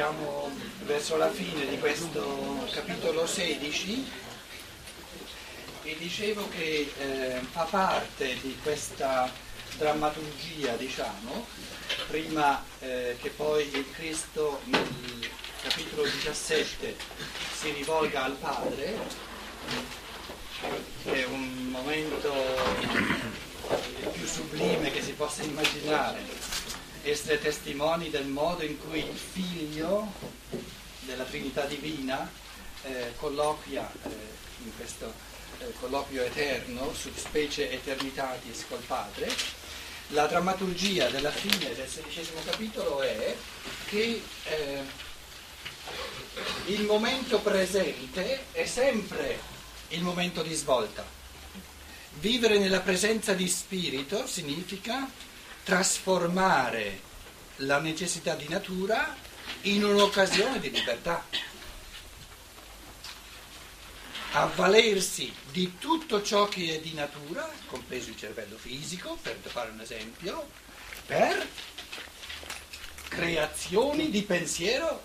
siamo verso la fine di questo capitolo 16 e dicevo che eh, fa parte di questa drammaturgia, diciamo, prima eh, che poi il Cristo nel capitolo 17 si rivolga al Padre, che è un momento il più sublime che si possa immaginare essere testimoni del modo in cui il figlio della Trinità Divina eh, colloquia eh, in questo eh, colloquio eterno, sub specie eternitatis col Padre. La drammaturgia della fine del sedicesimo capitolo è che eh, il momento presente è sempre il momento di svolta. Vivere nella presenza di spirito significa trasformare la necessità di natura in un'occasione di libertà. Avvalersi di tutto ciò che è di natura, compreso il cervello fisico, per fare un esempio, per creazioni di pensiero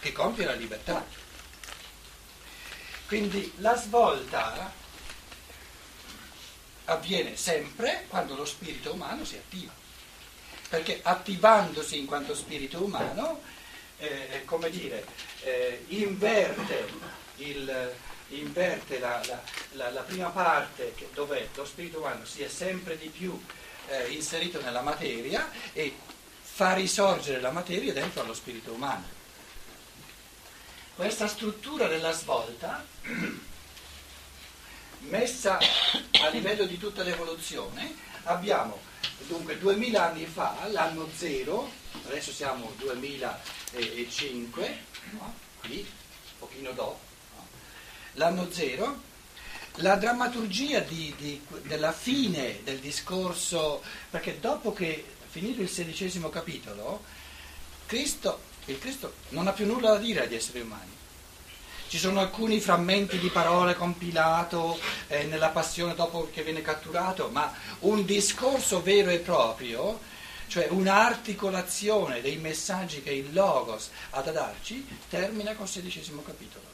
che compie la libertà. Quindi la svolta avviene sempre quando lo spirito umano si attiva. Perché attivandosi in quanto spirito umano, eh, come dire, eh, inverte, il, inverte la, la, la, la, prima parte dove lo spirito umano si è sempre di più eh, inserito nella materia e fa risorgere la materia dentro allo spirito umano. Questa struttura della svolta messa a livello di tutta l'evoluzione, abbiamo dunque 2000 anni fa, l'anno zero, adesso siamo 2005, no? qui, un pochino dopo, no? l'anno zero, la drammaturgia di, di, della fine del discorso, perché dopo che finito il sedicesimo capitolo, Cristo, il Cristo non ha più nulla da dire agli esseri umani ci sono alcuni frammenti di parole compilato eh, nella passione dopo che viene catturato, ma un discorso vero e proprio, cioè un'articolazione dei messaggi che il Logos ha da darci, termina col sedicesimo capitolo.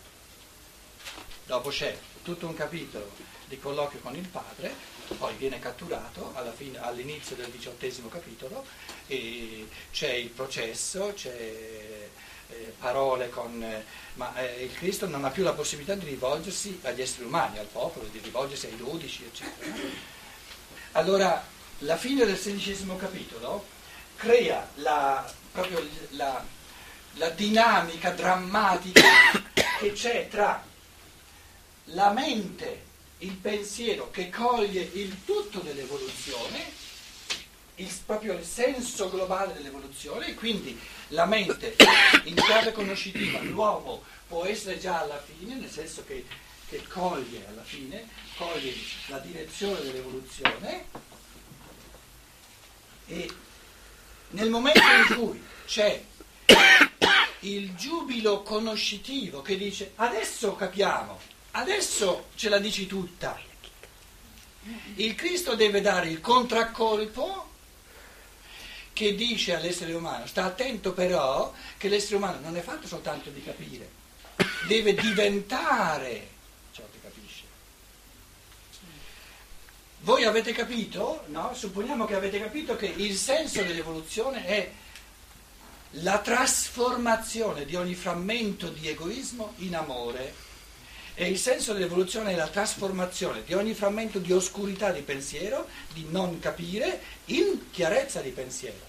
Dopo c'è tutto un capitolo di colloquio con il padre, poi viene catturato fine, all'inizio del diciottesimo capitolo c'è il processo, c'è eh, parole con... Eh, ma eh, il Cristo non ha più la possibilità di rivolgersi agli esseri umani, al popolo, di rivolgersi ai dodici, eccetera. Allora, la fine del sedicesimo capitolo crea la, proprio la, la dinamica drammatica che c'è tra la mente, il pensiero che coglie il tutto dell'evoluzione il, proprio il senso globale dell'evoluzione e quindi la mente in chiave conoscitiva, l'uomo può essere già alla fine, nel senso che, che coglie alla fine, coglie la direzione dell'evoluzione e nel momento in cui c'è il giubilo conoscitivo che dice adesso capiamo, adesso ce la dici tutta, il Cristo deve dare il contraccolpo che dice all'essere umano, sta attento però che l'essere umano non è fatto soltanto di capire, deve diventare ciò che capisce. Voi avete capito, no? Supponiamo che avete capito che il senso dell'evoluzione è la trasformazione di ogni frammento di egoismo in amore. E il senso dell'evoluzione è la trasformazione di ogni frammento di oscurità di pensiero, di non capire, in chiarezza di pensiero.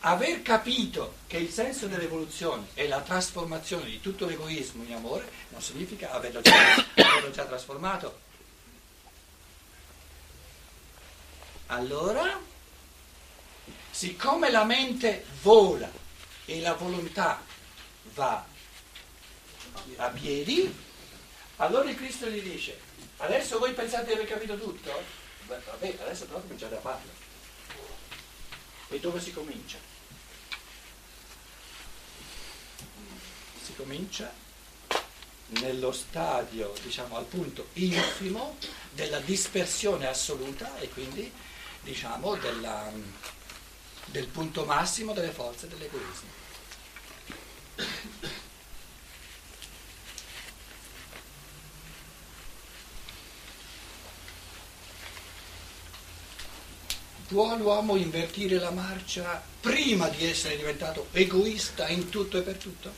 Aver capito che il senso dell'evoluzione è la trasformazione di tutto l'egoismo in amore non significa averlo già, averlo già trasformato. Allora, siccome la mente vola e la volontà va a piedi, allora il Cristo gli dice, adesso voi pensate di aver capito tutto? Beh, vabbè, adesso però cominciate a farlo. E dove si comincia? Si comincia nello stadio, diciamo, al punto infimo della dispersione assoluta e quindi, diciamo, della, del punto massimo delle forze dell'egoismo. Può l'uomo invertire la marcia prima di essere diventato egoista in tutto e per tutto?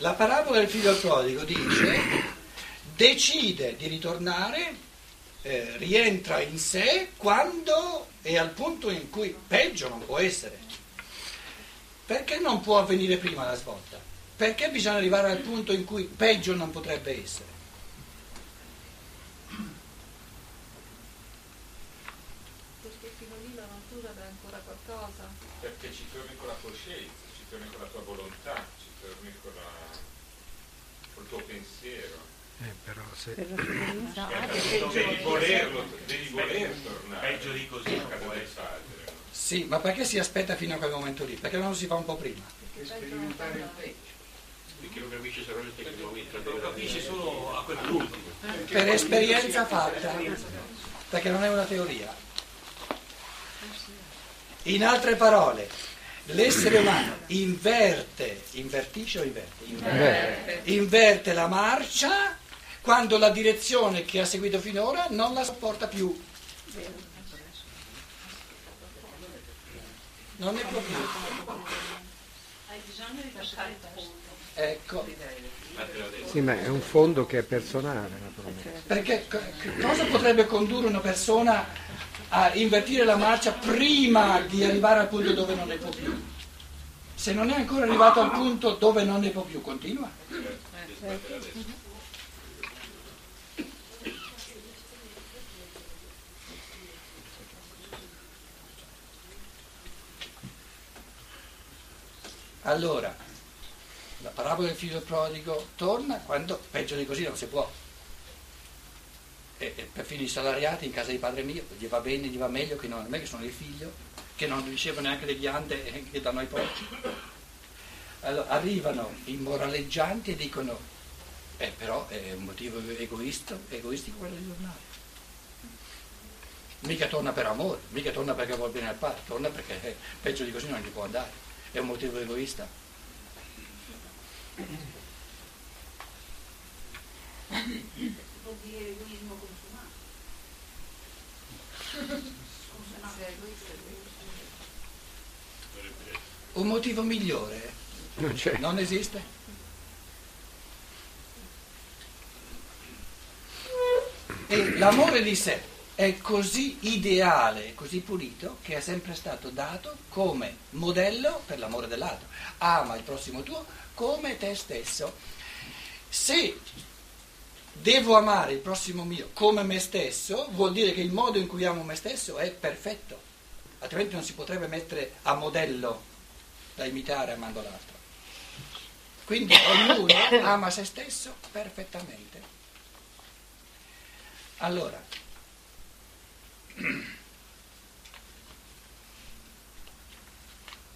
La parabola del figlio prodigo dice, decide di ritornare, eh, rientra in sé quando è al punto in cui peggio non può essere. Perché non può avvenire prima la svolta? Perché bisogna arrivare al punto in cui peggio non potrebbe essere? Perché ci torni con la coscienza, ci torni con la tua volontà, ci torni con la, col tuo pensiero. Eh, però se... Per la fiducia. Ah, Eh, perché devi volerlo, devi voler tornare. Peggio di così non può essere. no? Sì, ma perché si aspetta fino a quel momento lì? Perché non lo si fa un po' prima? sperimentare il peggio. Perché non capisce tecnicamente. Lo capisce solo a quel punto. Per esperienza fatta, perché non è una teoria. In altre parole, l'essere umano inverte, invertisce o inverte? Inverte. Inverte la marcia quando la direzione che ha seguito finora non la sopporta più. Non ne può più. Hai bisogno di lasciare il fondo. Ecco, Sì, ma è un fondo che è personale, naturalmente. perché cosa potrebbe condurre una persona a invertire la marcia prima di arrivare al punto dove non ne può più? Se non è ancora arrivato al punto dove non ne può più, continua. Allora, la parabola del figlio prodigo torna quando peggio di così non si può. E, e perfino i salariati in casa di padre mio gli va bene, gli va meglio che non a me che sono il figlio, che non ricevono neanche le ghiande eh, che danno ai porci. Allora, arrivano i moraleggianti e dicono, eh, però è un motivo egoista, egoistico quello di tornare. Mica torna per amore, mica torna perché vuol bene al padre, torna perché eh, peggio di così non gli può andare. È un motivo egoista. Vuol dire egoismo consumato. Consumato è egoista, egoista. Un motivo migliore Non c'è. non esiste. E l'amore di sé è così ideale, così pulito, che è sempre stato dato come modello per l'amore dell'altro. Ama il prossimo tuo come te stesso. Se devo amare il prossimo mio come me stesso, vuol dire che il modo in cui amo me stesso è perfetto, altrimenti non si potrebbe mettere a modello da imitare amando l'altro. Quindi ognuno ama se stesso perfettamente. Allora,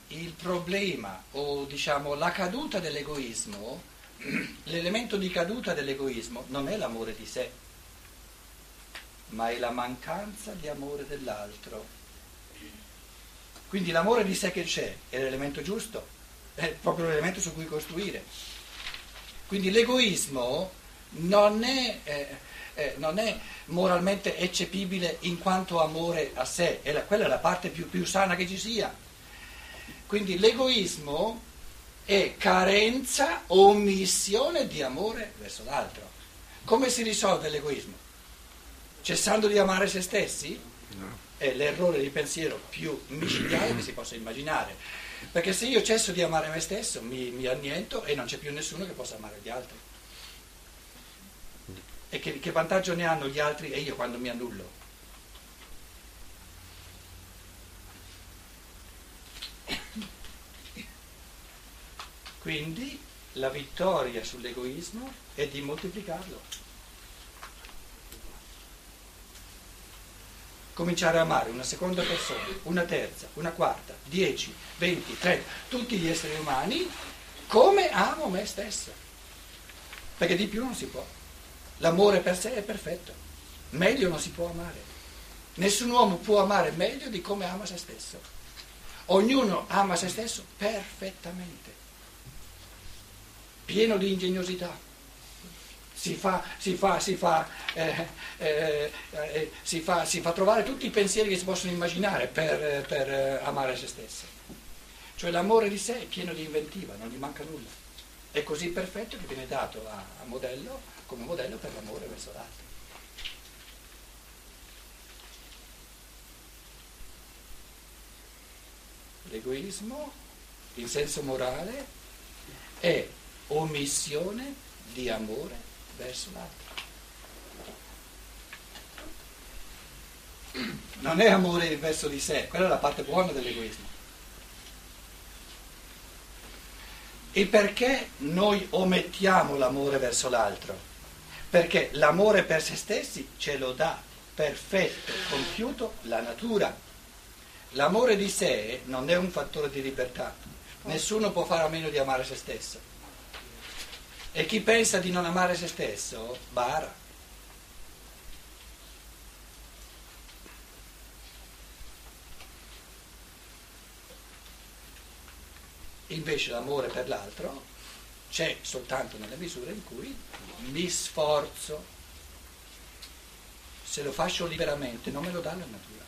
il problema o diciamo la caduta dell'egoismo, l'elemento di caduta dell'egoismo non è l'amore di sé, ma è la mancanza di amore dell'altro. Quindi l'amore di sé che c'è è l'elemento giusto, è proprio l'elemento su cui costruire. Quindi l'egoismo non è, eh, eh, non è moralmente eccepibile in quanto amore a sé, è la- quella è la parte più, più sana che ci sia. Quindi l'egoismo è carenza omissione di amore verso l'altro. Come si risolve l'egoismo? Cessando di amare se stessi? No. È l'errore di pensiero più micidiale che si possa immaginare. Perché se io cesso di amare me stesso, mi, mi anniento e non c'è più nessuno che possa amare gli altri. E che, che vantaggio ne hanno gli altri e io quando mi annullo? Quindi la vittoria sull'egoismo è di moltiplicarlo. Cominciare a amare una seconda persona, una terza, una quarta, dieci, venti, trenta, tutti gli esseri umani come amo me stesso. Perché di più non si può. L'amore per sé è perfetto. Meglio non si può amare. Nessun uomo può amare meglio di come ama se stesso. Ognuno ama se stesso perfettamente pieno di ingegnosità, si fa, si fa, si fa, eh, eh, eh, si fa, trovare tutti i pensieri che si possono immaginare per, per eh, amare se stessi. Cioè l'amore di sé è pieno di inventiva, non gli manca nulla. È così perfetto che viene dato a, a modello, come modello per l'amore verso l'altro. L'egoismo, in senso morale, è omissione di amore verso l'altro. Non è amore verso di sé, quella è la parte buona dell'egoismo. E perché noi omettiamo l'amore verso l'altro? Perché l'amore per se stessi ce lo dà perfetto, compiuto la natura. L'amore di sé non è un fattore di libertà. Nessuno può fare a meno di amare se stesso. E chi pensa di non amare se stesso, bara. Invece l'amore per l'altro c'è soltanto nella misura in cui mi sforzo. Se lo faccio liberamente non me lo dà la natura.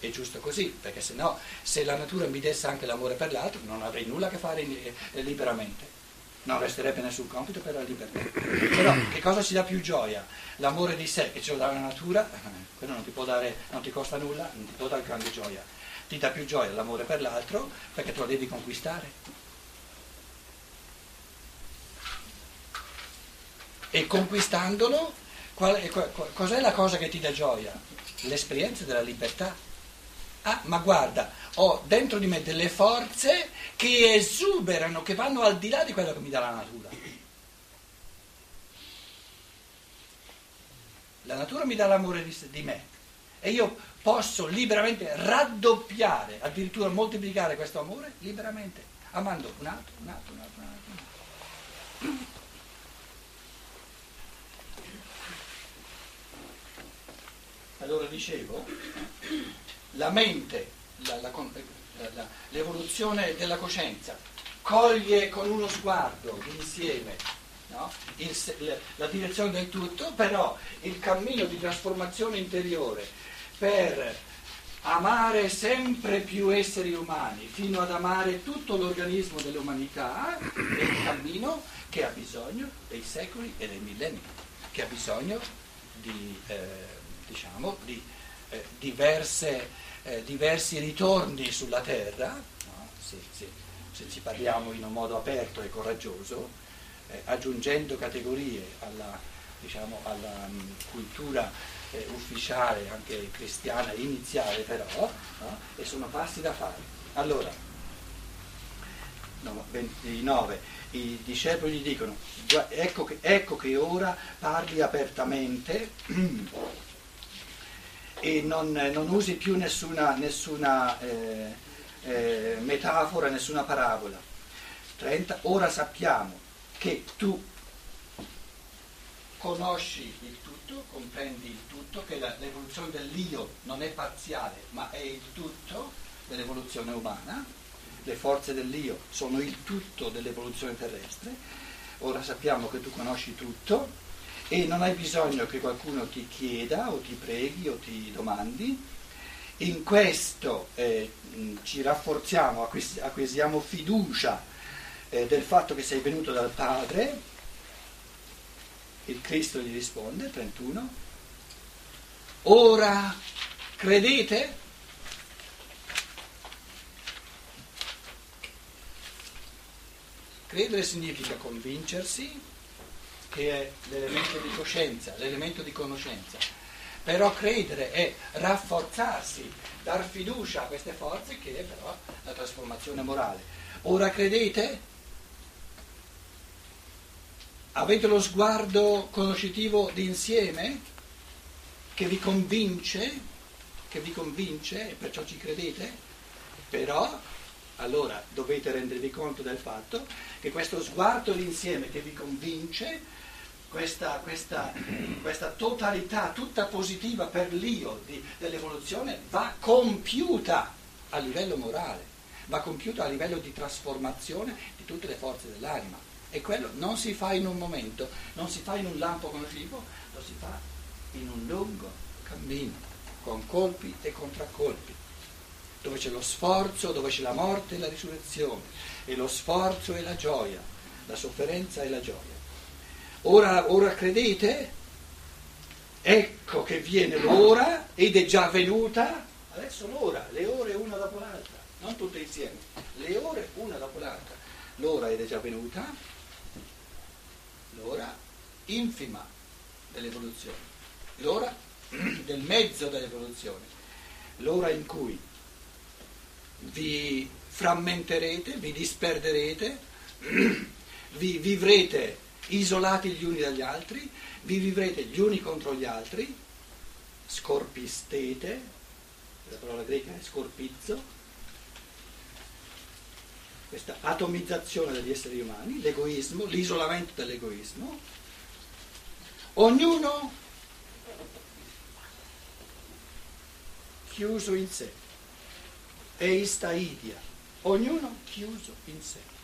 È giusto così, perché se no, se la natura mi desse anche l'amore per l'altro, non avrei nulla a che fare eh, liberamente. Non resterebbe nessun compito per la libertà. Però che cosa ci dà più gioia? L'amore di sé che ce lo dà la natura, quello non ti dare, non ti costa nulla, non ti può dare grande gioia. Ti dà più gioia l'amore per l'altro perché tu lo devi conquistare. E conquistandolo, qual è, cos'è la cosa che ti dà gioia? L'esperienza della libertà. Ah, ma guarda, ho dentro di me delle forze che esuberano, che vanno al di là di quello che mi dà la natura. La natura mi dà l'amore di, di me e io posso liberamente raddoppiare, addirittura moltiplicare questo amore liberamente, amando un altro, un altro, un altro, un altro. Un altro. Allora dicevo, la mente, la, la, la, l'evoluzione della coscienza, coglie con uno sguardo insieme no? il, la direzione del tutto, però il cammino di trasformazione interiore per amare sempre più esseri umani, fino ad amare tutto l'organismo dell'umanità, è un cammino che ha bisogno dei secoli e dei millenni, che ha bisogno di, eh, diciamo, di eh, diverse, eh, diversi ritorni sulla terra, no? se, se, se, ci parliamo in un modo aperto e coraggioso, eh, aggiungendo categorie alla, diciamo, alla um, cultura eh, ufficiale, anche cristiana iniziale però, no? e sono passi da fare. Allora, no, 29, i discepoli gli dicono, ecco che, ecco che ora parli apertamente e non, non usi più nessuna, nessuna eh, eh, metafora, nessuna parabola. 30, ora sappiamo che tu conosci il tutto, comprendi il tutto, che la, l'evoluzione dell'io non è parziale, ma è il tutto dell'evoluzione umana, le forze dell'io sono il tutto dell'evoluzione terrestre, ora sappiamo che tu conosci tutto e non hai bisogno che qualcuno ti chieda o ti preghi o ti domandi. In questo eh, ci rafforziamo, acquisiamo fiducia eh, del fatto che sei venuto dal Padre il Cristo gli risponde, 31, ora credete? Credere significa convincersi, che è l'elemento di coscienza, l'elemento di conoscenza. Però credere è rafforzarsi, dar fiducia a queste forze che è però la trasformazione morale. Ora credete? Avete lo sguardo conoscitivo d'insieme che vi convince, che vi convince e perciò ci credete? Però allora dovete rendervi conto del fatto che questo sguardo d'insieme che vi convince, questa, questa, questa totalità tutta positiva per l'io di, dell'evoluzione va compiuta a livello morale, va compiuta a livello di trasformazione di tutte le forze dell'anima. E quello non si fa in un momento, non si fa in un lampo conoscitivo, lo si fa in un lungo cammino, con colpi e contraccolpi, dove c'è lo sforzo, dove c'è la morte e la risurrezione, e lo sforzo e la gioia, la sofferenza e la gioia. Ora, ora credete? Ecco che viene l'ora ed è già venuta, adesso l'ora, le ore una dopo l'altra, non tutte insieme, le ore una dopo l'altra. L'ora ed è già venuta, l'ora infima dell'evoluzione, l'ora del mezzo dell'evoluzione, l'ora in cui vi frammenterete, vi disperderete, vi vivrete isolati gli uni dagli altri, vi vivrete gli uni contro gli altri, scorpistete, la parola greca è scorpizzo, questa atomizzazione degli esseri umani, l'egoismo, l'isolamento dell'egoismo, ognuno chiuso in sé, eista idia, ognuno chiuso in sé.